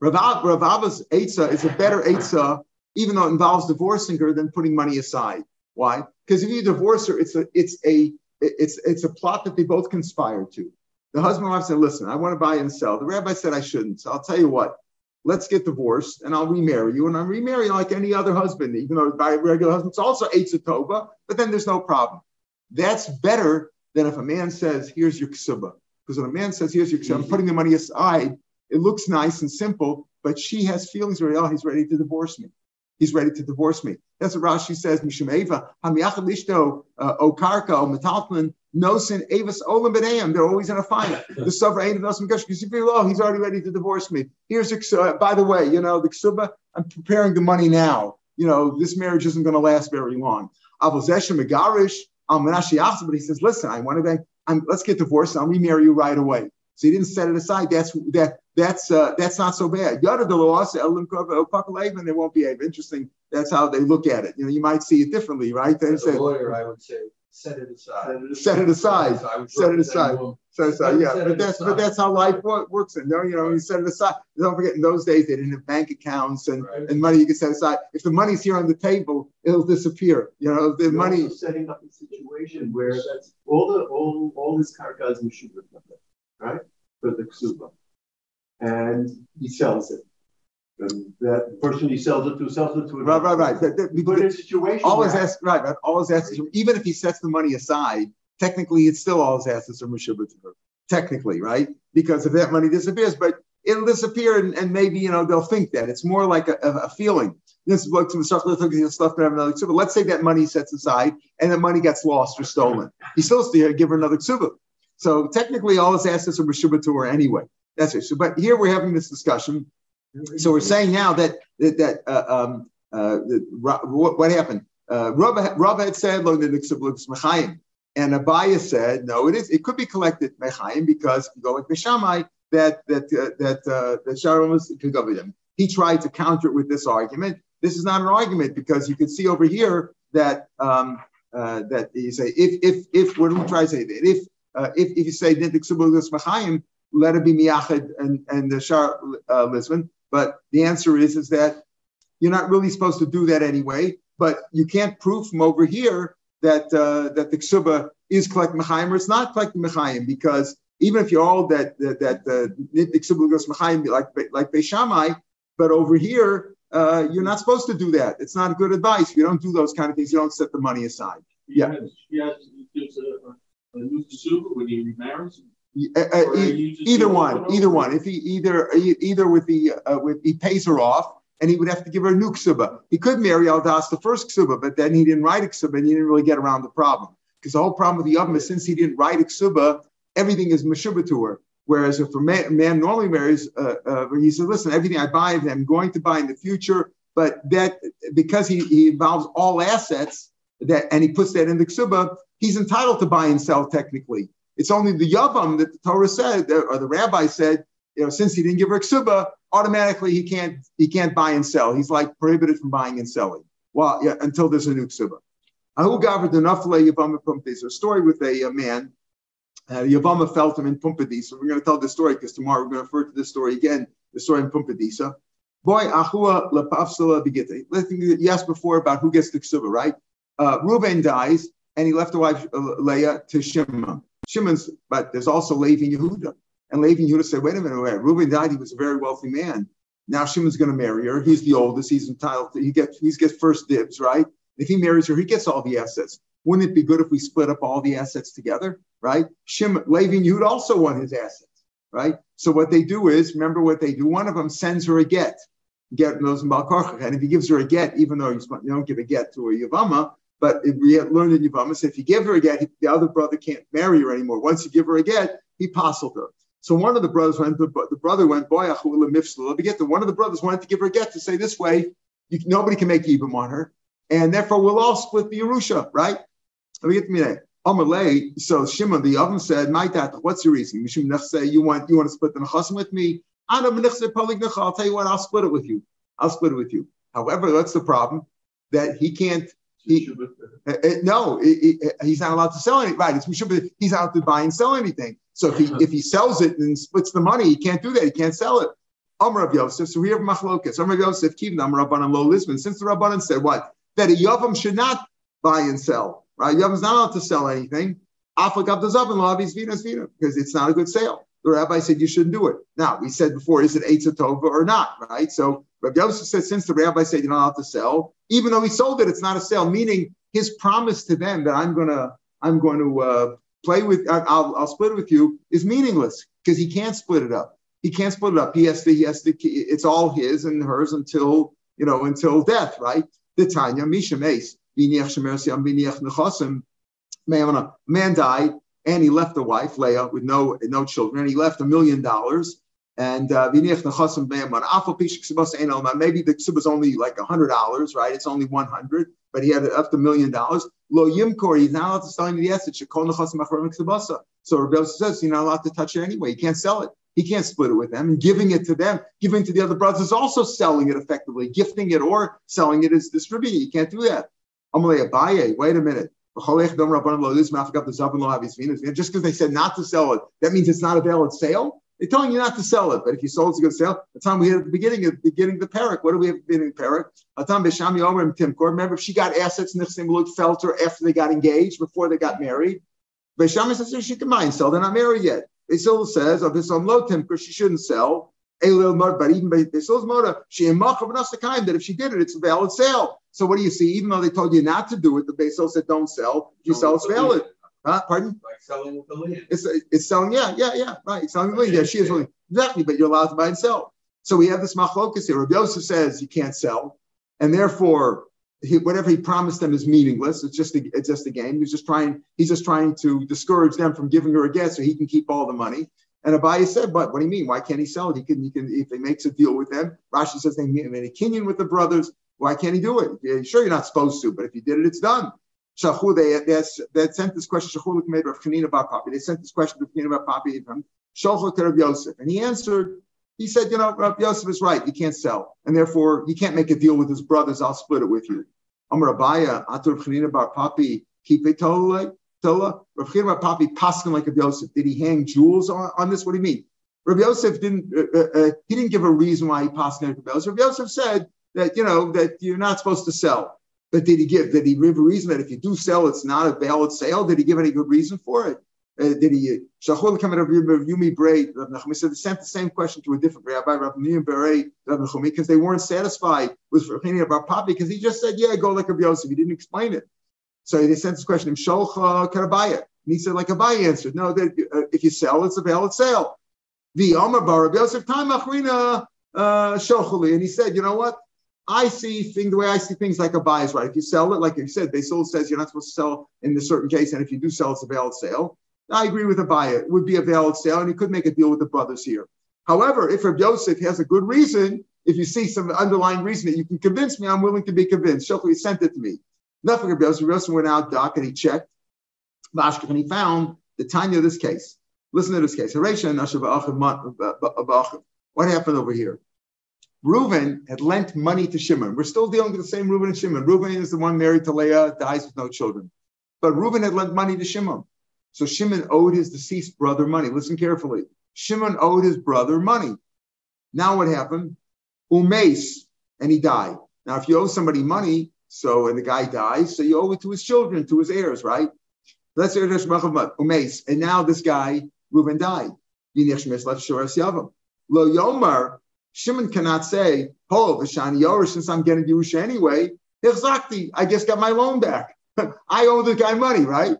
Speaker 1: Rav, Rav Abba's Eitzah is a better Eitzah, even though it involves divorcing her, than putting money aside. Why? Because if you divorce her, it's a it's a it's it's a plot that they both conspired to. The husband and wife said, "Listen, I want to buy and sell." The rabbi said, "I shouldn't." So I'll tell you what. Let's get divorced, and I'll remarry you, and I'll remarry like any other husband, even though by regular husband, it's also Eitzah Tova, but then there's no problem. That's better than if a man says, "Here's your ksuba," because when a man says, "Here's your ksuba," I'm putting the money aside it looks nice and simple, but she has feelings where, oh, he's ready to divorce me. He's ready to divorce me. That's what Rashi says, Mishumeva, Hamiyachalishto, uh, Okarka, O Nosin, Avis, Olam. They're always in a fight. The Suffer ain't Nosin Gush, because you oh, he's already ready to divorce me. Here's, uh, by the way, you know, the Ksuba, I'm preparing the money now. You know, this marriage isn't going to last very long. Avozesha Megarish, Al Menashi but he says, listen, I want to, I'm, let's get divorced. I'll remarry you right away. So he didn't set it aside. That's that that's uh, that's not so bad. Yada de and there won't be interesting. That's how they look at it. You know, you might see it differently, right?
Speaker 2: As a lawyer, I would say set it aside.
Speaker 1: Set it aside. Set it aside. Set it aside. Yeah, but that's but that's how life works. And you know, you set it aside. Don't forget, in those days they didn't have bank accounts and, right. and money you can set aside. If the money's here on the table, it'll disappear. You know, the You're money.
Speaker 2: setting up a situation where that's all the all all this karkas should remember right? For the ksuba. And he sells it. And that person he sells it to sells it to.
Speaker 1: Right, right, right. That- that-
Speaker 2: it in situation.
Speaker 1: His
Speaker 2: where-
Speaker 1: assets, right, right. All his assets, even if he sets the money aside, technically it's still all his assets are Meshubbah to her. Technically, right? Because if that money disappears, but it'll disappear and, and maybe, you know, they'll think that. It's more like a, a, a feeling. This is what some stuff, stuff have another ksuba. Let's say that money sets aside and the money gets lost or stolen. He still has to give her another ksuba. So technically all his assets are Meshubbah to her anyway. That's it. So, but here we're having this discussion. So we're saying now that that, that uh, um, uh, what, what happened? Uh, Rabba, had said, "Lo mechayim," and Abaye said, "No, it is. It could be collected mechayim because you go like Beshamai, that that uh, that uh, that was could go with him." He tried to counter it with this argument. This is not an argument because you can see over here that um, uh, that you say if if if what do we try to say that if uh, if if you say nidixib lux mechayim, let it be miyachid and and the Shar uh, Lisbon. But the answer is is that you're not really supposed to do that anyway. But you can't prove from over here that uh, that the ksuba is collecting mechayim or it's not collecting mechayim because even if you're all that that, that uh, the ksuba goes mechayim like like Beishamai, but over here uh, you're not supposed to do that. It's not good advice. You don't do those kind of things. You don't set the money aside. Yeah.
Speaker 3: has, he when he remarries.
Speaker 1: Uh, e- either one, either one. If he either either with the uh, with he pays her off, and he would have to give her a new ksuba. He could marry Aldas the first ksuba, but then he didn't write a ksuba, and he didn't really get around the problem because the whole problem with the Yavim is since he didn't write a ksuba, everything is meshuba to her. Whereas if a man, man normally marries, uh, uh, he says, "Listen, everything I buy, I'm going to buy in the future." But that because he, he involves all assets that, and he puts that in the ksuba, he's entitled to buy and sell technically. It's only the yavam that the Torah said, or the rabbi said, you know, since he didn't give her ksuba, automatically he can't he can't buy and sell. He's like prohibited from buying and selling. Well, yeah, until there's a new ksuba. Pumpedis. A story with a, a man. Uh, Yavama felt him in Pumpedisa. We're going to tell this story because tomorrow we're going to refer to this story again. The story in Pumpedisa. Boy, Ahua Lepafsala Begite. You asked before about who gets the ksuba, right? Uh, Reuben dies and he left a wife uh, Leah to Shimon. Shimon's, but there's also Levi and Yehuda. And Levi and Yehuda said, wait a minute, wait. Reuben died, he was a very wealthy man. Now Shimon's going to marry her. He's the oldest. He's entitled to, he gets, gets first dibs, right? If he marries her, he gets all the assets. Wouldn't it be good if we split up all the assets together, right? Shimon, Levi and Yehuda also want his assets, right? So what they do is, remember what they do? One of them sends her a get, get knows in. And if he gives her a get, even though you don't give a get to a Yavama, but we learned in Yavama, so if you give her a get, the other brother can't marry her anymore. Once you give her a get, he postled her. So one of the brothers went, the, the brother went, boy, get one of the brothers wanted to give her a get to say this way, you, nobody can make Yibam on her, and therefore we'll all split the Yerusha, right? Let me get to me. Amalei, so Shimon the oven said, My dad, what's your reason? Mishum Nechse, you want you want to split the Nechasim with me? Ana Nechse Polig Necha, I'll tell you what, I'll split it with you. I'll split it with you. However, that's the problem that he can't He- uh, uh, no, he- he- he's not allowed to sell anything. Right? It's, we should be, he's not allowed to buy and sell anything. So if he if he sells it and splits the money, he can't do that. He can't sell it. Amr of Yosef. So we have machlokas. Amr of Yosef. Keep Amr Rabbanan lo Lisbon. Since the Rabbanan said what that a yavam should not buy and sell. Right? Yavam's not allowed to sell anything. Afagav does up and lavis vinas vina because it's not a good sale. The rabbi said you shouldn't do it. Now we said before, is it eitzah tova or not? Right? So Rabbi Yosef said since the rabbi said you're not allowed to sell, even though he sold it, it's not a sale. Meaning his promise to them that I'm gonna I'm going to uh, play with I'll, I'll split it with you is meaningless because he can't split it up. He can't split it up. He has to he has to it's all his and hers until you know until death, right? The Tanya Misha Mace man died and he left a wife Leah with no no children. And he left a million dollars. And uh, Biniach Nechasim Be'eman. Afal Pishik Sebas Ein maybe the ksuba is only like hundred dollars, right? It's only one hundred, but he had it up to a million dollars. Lo Yimkor, he's not allowed to sell any of the assets. So Rabbi says you're not allowed to touch it anyway. You can't sell it. He can't split it with them. And giving it to them, giving to the other brothers is also selling it effectively. Gifting it or selling it is distributing. You can't do that. Amalei Abaye, wait a minute. Just because they said not to sell it, that means it's not a valid sale. They're telling you not to sell it, but if you sold it's a good sale. The time we had at the beginning of the beginning of the parak, what do we have beginning the parak? Atam Beshami Omer and Timkor. Remember, if she got assets, Lut felt her after they got engaged, before they got married. Beshami says she can buy and sell. They're not married yet. Still says oh, of his own low Timkor, she shouldn't sell. A little motor, but even by Beisol's motor, she and Muck of Australian that if she did it, it's a valid sale. So what do you see? Even though they told you not to do it, the Beisol said don't sell. If you sell, it's valid. Huh? Pardon?
Speaker 2: Like selling with the land.
Speaker 1: It's, it's selling, yeah, yeah, yeah, right. It's selling the land. Yeah, she is willing. Exactly, but you're allowed to buy and sell. So we have this machlokas here. Rabbi Yosef says you can't sell, and therefore he, whatever he promised them is meaningless. It's just a, it's just a game. He's just trying he's just trying to discourage them from giving her a get so he can keep all the money. And Abaye said, "But what do you mean? Why can't he sell it? He can. He can if he makes a deal with them." Rashi says they made a kinyan with the brothers. Why can't he do it? Sure, you're not supposed to, but if he did it, it's done. Shachu, they, they, they sent this question. Shachu made Rav Chanina about Papi. They sent this question to Chanina about Papi from Shalchot to Rav Yosef, and he answered. He said, "You know, Rav Yosef is right. You can't sell, and therefore you can't make a deal with his brothers. I'll split it with you." Amar Abaye, Atur Chanina bar Papi, it Tola. Rav Chanina bar Papi paskin like Rav Yosef. Did he hang jewels on, on this? What do you mean? Rav Yosef didn't. Uh, uh, uh he didn't give a reason why he like Rav Yosef. Rav Yosef said that you know that you're not supposed to sell. But did he give? Did he give a reason that if you do sell, it's not a valid sale? Did he give any good reason for it? Uh, did he? Shachol come out of Yumi Bray. Rav Nachum said they sent the same question to a different rabbi, Rav Niyim Bray, Rav because they weren't satisfied with opinion about Papi, because he just said, "Yeah, go like Rav Yosef." He didn't explain it, so they sent this question to him, Sholcha Karabaya, and he said, like Abaye answered, "No, that uh, if you sell, it's a valid sale." The Omer Bar Rav Yosef time Achrina uh, Shochali, and he said, "You know what? I see things the way I see things like Abaye is right. If you sell it, like you said, Beisol says you're not supposed to sell in a certain case, and if you do sell, it's a valid sale. I agree with Abaye. It would be a valid sale, and he could make a deal with the brothers here. However, if Rabbi Yosef has a good reason, if you see some underlying reason that you can convince me, I'm willing to be convinced. Shokli sent it to me. Nothing Rabbi Yosef. Yosef went out, doc, and he checked. and he found the Tanya of this case. Listen to this case. What happened over here? Reuven had lent money to Shimon. We're still dealing with the same Reuven and Shimon. Reuven is the one married to Leah, dies with no children. But Reuven had lent money to Shimon. So Shimon owed his deceased brother money. Listen carefully. Shimon owed his brother money. Now what happened? Umes, and he died. Now, if you owe somebody money, so and the guy dies, so you owe it to his children, to his heirs, right? Let's say Umes, and now this guy Reuben died. Lo Yomar Shimon cannot say, "Oh, Vashani Yorish, since I'm getting Yerusha anyway, exactly, I just got my loan back. I owe the guy money, right?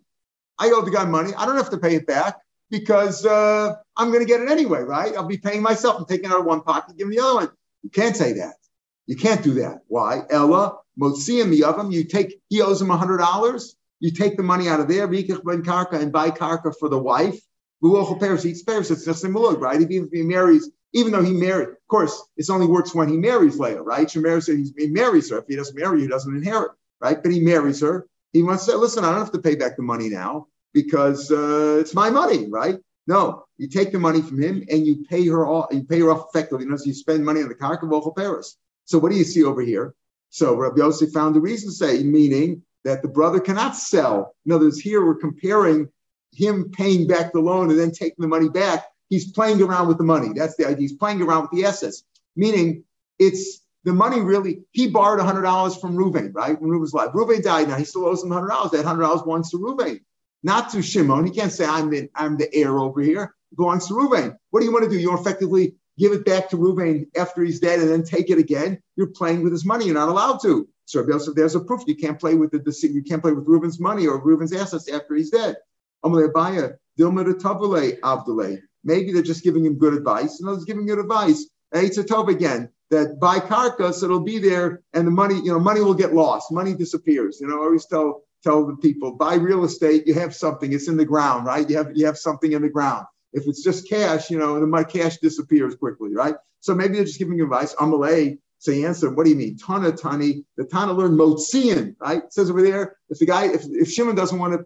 Speaker 1: I owe the guy money. I don't have to pay it back because uh, I'm going to get it anyway, right? I'll be paying myself. I'm taking out of one pocket, giving the other one. You can't say that. You can't do that. Why? Ella, Motziim the oven. You take, he owes him $100. You take the money out of there, and buy karka for the wife. Eats Paris. It's just a right? Even if he marries even though he married, of course, it only works when he marries Leah, right? She marries her, he marries her. If he doesn't marry, he doesn't inherit, right? But he marries her. He wants to say, listen, I don't have to pay back the money now because uh, it's my money, right? No, you take the money from him and you pay her off. You pay her off effectively. You know, so you spend money on the karka vochel Paris. So what do you see over here? So Rabbi Yosef found the reason to say, meaning that the brother cannot sell. In other words, here we're comparing him paying back the loan and then taking the money back he's playing around with the money. That's the idea. He's playing around with the assets, meaning it's the money really, he borrowed $100 from Ruvain, right? When Ruvain's alive. Ruvain died now. He still owes him $100. That $100 belongs to Ruvain, not to Shimon. He can't say, I'm the, I'm the heir over here. It belongs to Ruvain. What do you want to do? You effectively give it back to Ruvain after he's dead and then take it again. You're playing with his money. You're not allowed to. So there's a proof. You can't play with the the you can't play with Reuben's money or Reuben's assets after he's dead. Maybe they're just giving him good advice, and I was giving good advice. It's a tov again that buy karkas, it'll be there, and the money, you know, money will get lost. Money disappears. You know, I always tell tell the people buy real estate. You have something. It's in the ground, right? You have you have something in the ground. If it's just cash, you know, the money cash disappears quickly, right? So maybe they're just giving advice. Amalei, so answer, what do you mean? Tana Tani, the Tana learned Motzian, right? It says over there, if the guy, if, if Shimon doesn't want to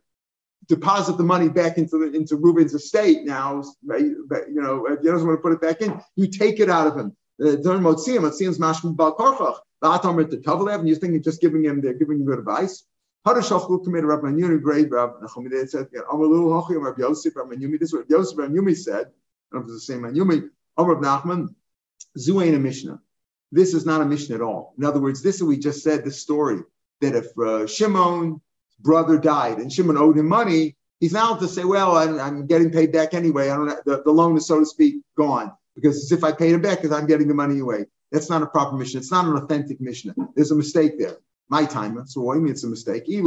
Speaker 1: deposit the money back into the, into Reuben's estate now, you know, if he doesn't want to put it back in, you take it out of him. During Motziim, Motziim's mashma bal karchach. La'atam to Tavalev, and you're you're just giving him, they're giving him good advice. Hadashach will commit Rabbi Yuni, great Rabbi Nachum. They said, Amalu Hachim, Rabbi Yosef, Rabbi Yumi. This is what Yosef Rabbi Yumi said. I don't it's the same Yumi. Amr Nachman, Zu a Mishnah. This is not a Mishnah at all. In other words, this is we just said the story that if uh, Shimon brother died and Shimon owed him money, he's now to say, well, I'm, I'm getting paid back anyway. I don't the, the loan is, so to speak, gone. because if I paid him back because I'm getting the money away. That's not a proper Mishnah. It's not an authentic Mishnah. There's a mistake there. My time. So what do you mean it's a mistake? If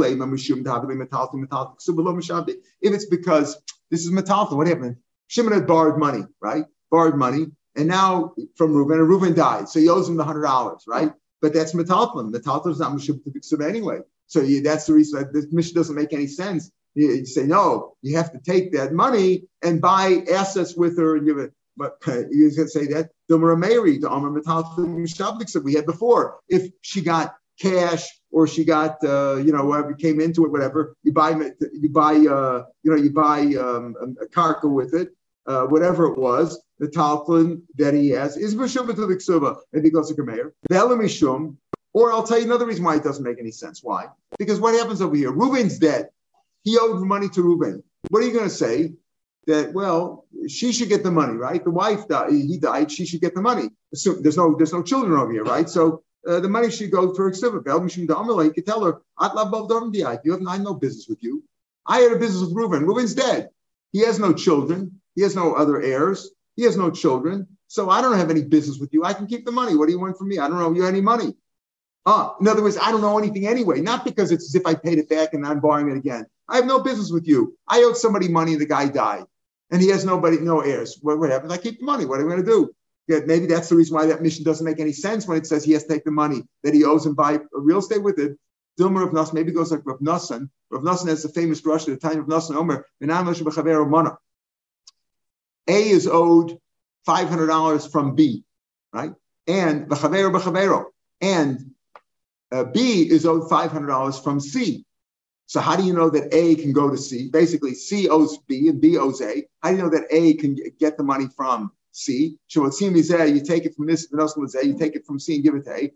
Speaker 1: it's because this is metalta, what happened? Shimon had borrowed money, right? Borrowed money, and now from Reuben, and Reuben died, so he owes him the hundred dollars, right? But that's metalta. Metalta is not mishum to Biksuba anyway. So you, that's the reason that this Mishnah doesn't make any sense. You, you, say no, you have to take that money and buy assets with her and give it. But uh, you can say that the Mary, the Amr Metalta that we had before. If she got cash or she got uh, you know whatever came into it whatever you buy you buy uh, you know you buy um, a karka with it uh, whatever it was the talflin that he has is mishum to the ksuba and he goes to kameir mishum or I'll tell you another reason why it doesn't make any sense why because what happens over here Reuben's dead he owed money to Reuben what are you going to say that well she should get the money right the wife died he died she should get the money so there's no there's no children over here right so uh, the money should go for exhibit. You could tell her, you have I no business with you. I had a business with Reuben. Reuben's dead. He has no children. He has no other heirs. He has no children. So I don't have any business with you. I can keep the money. What do you want from me? I don't owe you any money. Uh, in other words, I don't know anything anyway. Not because it's as if I paid it back and I'm borrowing it again. I have no business with you. I owed somebody money and the guy died. And he has nobody, no heirs. What, what happens? I keep the money. What am I going to do? Yeah, maybe that's the reason why that Mishnah doesn't make any sense when it says he has to take the money that he owes and buy real estate with it. Dilma Rav Nassan maybe goes like Rav Nassan. Rav Nassan has the famous rush at the time of Nassan Omer. A is owed five hundred dollars from B, right? And b'chavero b'chavero, and uh, B is owed five hundred dollars from C. So how do you know that A can go to C? Basically, C owes B and B owes A. How do you know that A can get the money from C. Shavotsim you take it from this, Nasim is A. you take it from C and give it to A.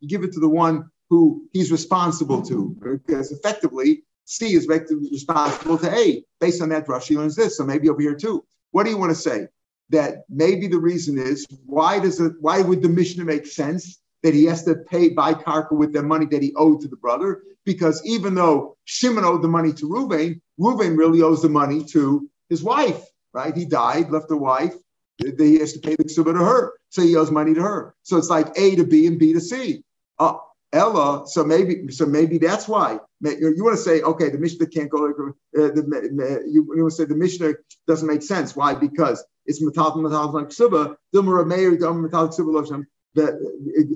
Speaker 1: You give it to the one who he's responsible to, because effectively C is responsible to A. Based on that he learns this. So maybe over here too. What do you want to say? That maybe the reason is why does it why would the Mishnah make sense that he has to pay by karka with the money that he owed to the brother? Because even though Shimon owed the money to Ruvain, Ruvain really owes the money to his wife right? He died, left a wife. He has to pay the ksuba to her, so he owes money to her. So it's like A to B and B to C. Uh, Ella, so maybe, so maybe that's why you want to say, okay, the Mishnah can't go. Uh, the, you, you want to say the Mishnah doesn't make sense. Why? Because it's metal metal ksuba. That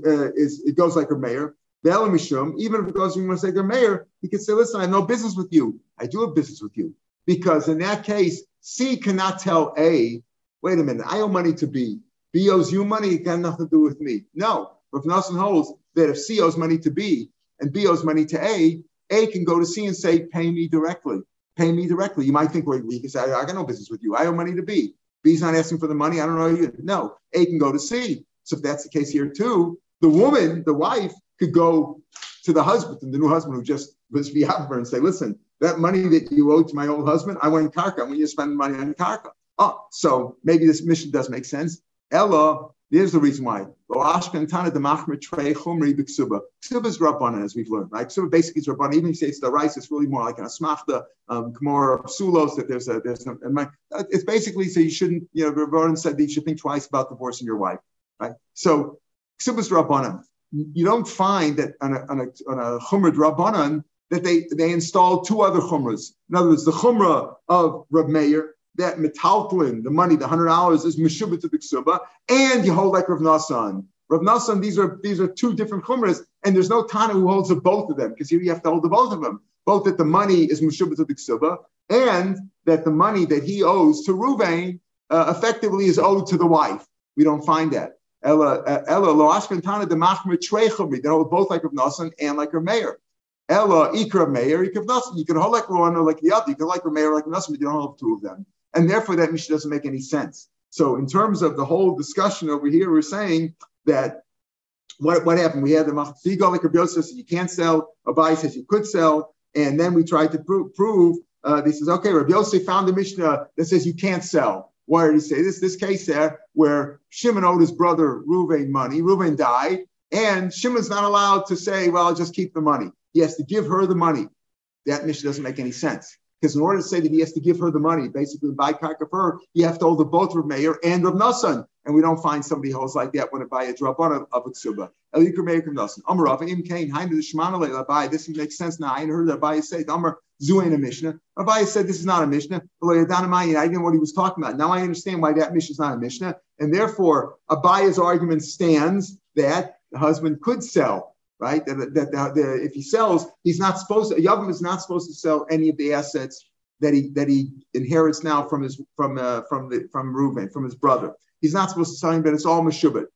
Speaker 1: uh, is it goes like a mayor. The Mishum, even if it goes, you want to say mayor, he could say, listen, I have no business with you. I do have business with you. Because in that case, C cannot tell A, wait a minute, I owe money to B. B owes you money, it got nothing to do with me. No, Rav Nassan holds that if C owes money to B and B owes money to A, A can go to C and say, pay me directly. Pay me directly. You might think, well, you can say, I got no business with you. I owe money to B. B's not asking for the money. I don't know you. No, A can go to C. So if that's the case here too, the woman, the wife, could go to the husband, the new husband who just was her and say, listen, that money that you owe to my old husband, I want karka. Want you spend money on karka. Oh, so maybe this Mishnah does make sense. Ella, there's the reason why. Ksuba is Rabbanan, as we've learned, right? Ksuba basically is Rabbanan. Even if you say it's the rice, it's really more like an asmachta, um, more sulos, that there's a, there's a, it's basically so you shouldn't, you know, Rabbanan said that you should think twice about divorcing your wife, right? So Ksuba is Rabbanan. You don't find that on a, on a, on a Rabbanan, that they, they installed two other chumras. In other words, the chumrah of Rab Meir, that metaltlin, the money, the hundred dollars is meshubah to the ksuba, and you hold like Rav Nassan. Rav Nassan, these are these are two different chumras, and there's no Tana who holds of both of them because here you have to hold the both of them. Both that the money is meshubah to the ksuba, and that the money that he owes to Ruvain uh, effectively is owed to the wife. We don't find that. Ella Ella lo Tana de machmer trechumri. They hold both like Rav Nassan and like Rav Meir. Ella Ikra Meir, you can You can hold like one or like the other. You can like Meir like Nasim, but you don't hold two of them. And therefore, that Mishnah doesn't make any sense. So, in terms of the whole discussion over here, we're saying that what, what happened? We had the Machzigal like Rabbi says you can't sell. Abaye says you could sell. And then we tried to prove, prove uh, he says, okay, Rabbi Yosef found a Mishnah that says you can't sell. Why did he say this? This case there where Shimon owed his brother Reuven money. Reuven died, and Shimon's not allowed to say, well, I'll just keep the money. He has to give her the money. That Mishnah doesn't make any sense. Because in order to say that he has to give her the money, basically karka for her, you have to hold the both Rav Meir and of Nassan. And we don't find somebody holds like that when it buy a drop on of, of a ksuba. Elikur Meir Rav Nassan. Amar Im Kain, Hainu the Shemana. This makes sense now. I heard Abaye say, Amar Zuain a Mishnah. Abaye said this is not a Mishnah. I didn't know what he was talking about. Now I understand why that Mishnah is not a Mishnah. And therefore, Abaye's argument stands that the husband could sell right? That, that, that, that, if he sells, he's not supposed to. Yavam is not supposed to sell any of the assets that he that he inherits now from his from uh, from the from Reuven from his brother. He's not supposed to sell him, but it's all meshubit.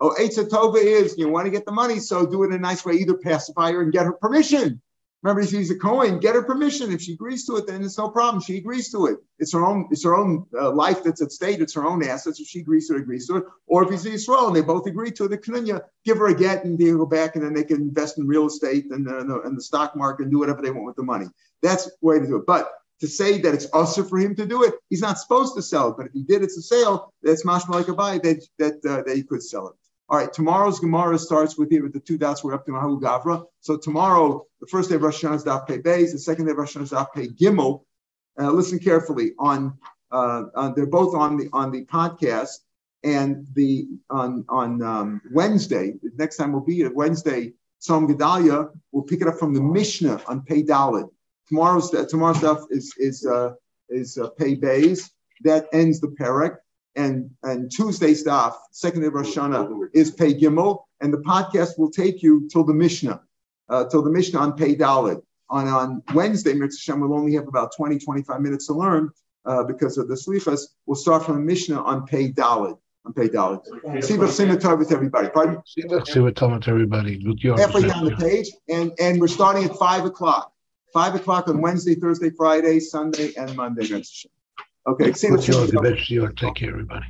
Speaker 1: Oh, Eitza Tova is you want to get the money, so do it in a nice way. Either pacify her and get her permission. Remember, if she's a Cohen, get her permission. If she agrees to it, then it's no problem. She agrees to it. It's her own. It's her own uh, life that's at stake. It's her own assets. If she agrees to it, agrees to it. Or if he's Israel and they both agree to it, the Knunya give her a get and they go back and then they can invest in real estate and, uh, the, and the stock market and do whatever they want with the money. That's the way to do it. But to say that it's also for him to do it, he's not supposed to sell it. But if he did, it's a sale. That's mashma like a buy that that uh, that he could sell it. All right, tomorrow's Gemara starts with here with the two dots. We're up to Mahu Gavra. So tomorrow, the first day of Rosh Hashanah is Daf Pei Beis. The second day of Rosh Hashanah is Daf Pei Gimel. Uh, listen carefully. On, uh, on, they're both on the on the podcast, and the on on um, Wednesday. Next time will be Wednesday. Tzom Gedalia. We'll pick it up from the Mishnah on Pei Dalit. Tomorrow's tomorrow's stuff is is uh, is uh, Pei Beis. That ends the parak and and Tuesday stuff, second day of Rosh Hashanah, is Pei Gimel, and the podcast will take you till the Mishnah, uh, till the Mishnah on Pei Dalit. On on Wednesday, Mitzvah we'll only have about 20, 25 minutes to learn uh, because of the slichas. We'll start from the Mishnah on Pei Dalit. On Pei Dalit. Siva Simatar with everybody. Pardon?
Speaker 4: Siva with everybody.
Speaker 1: Halfway down the page, and and we're starting at five o'clock. Five o'clock on Wednesday, Thursday, Friday, Sunday, and Monday. Okay.
Speaker 4: Take care, everybody.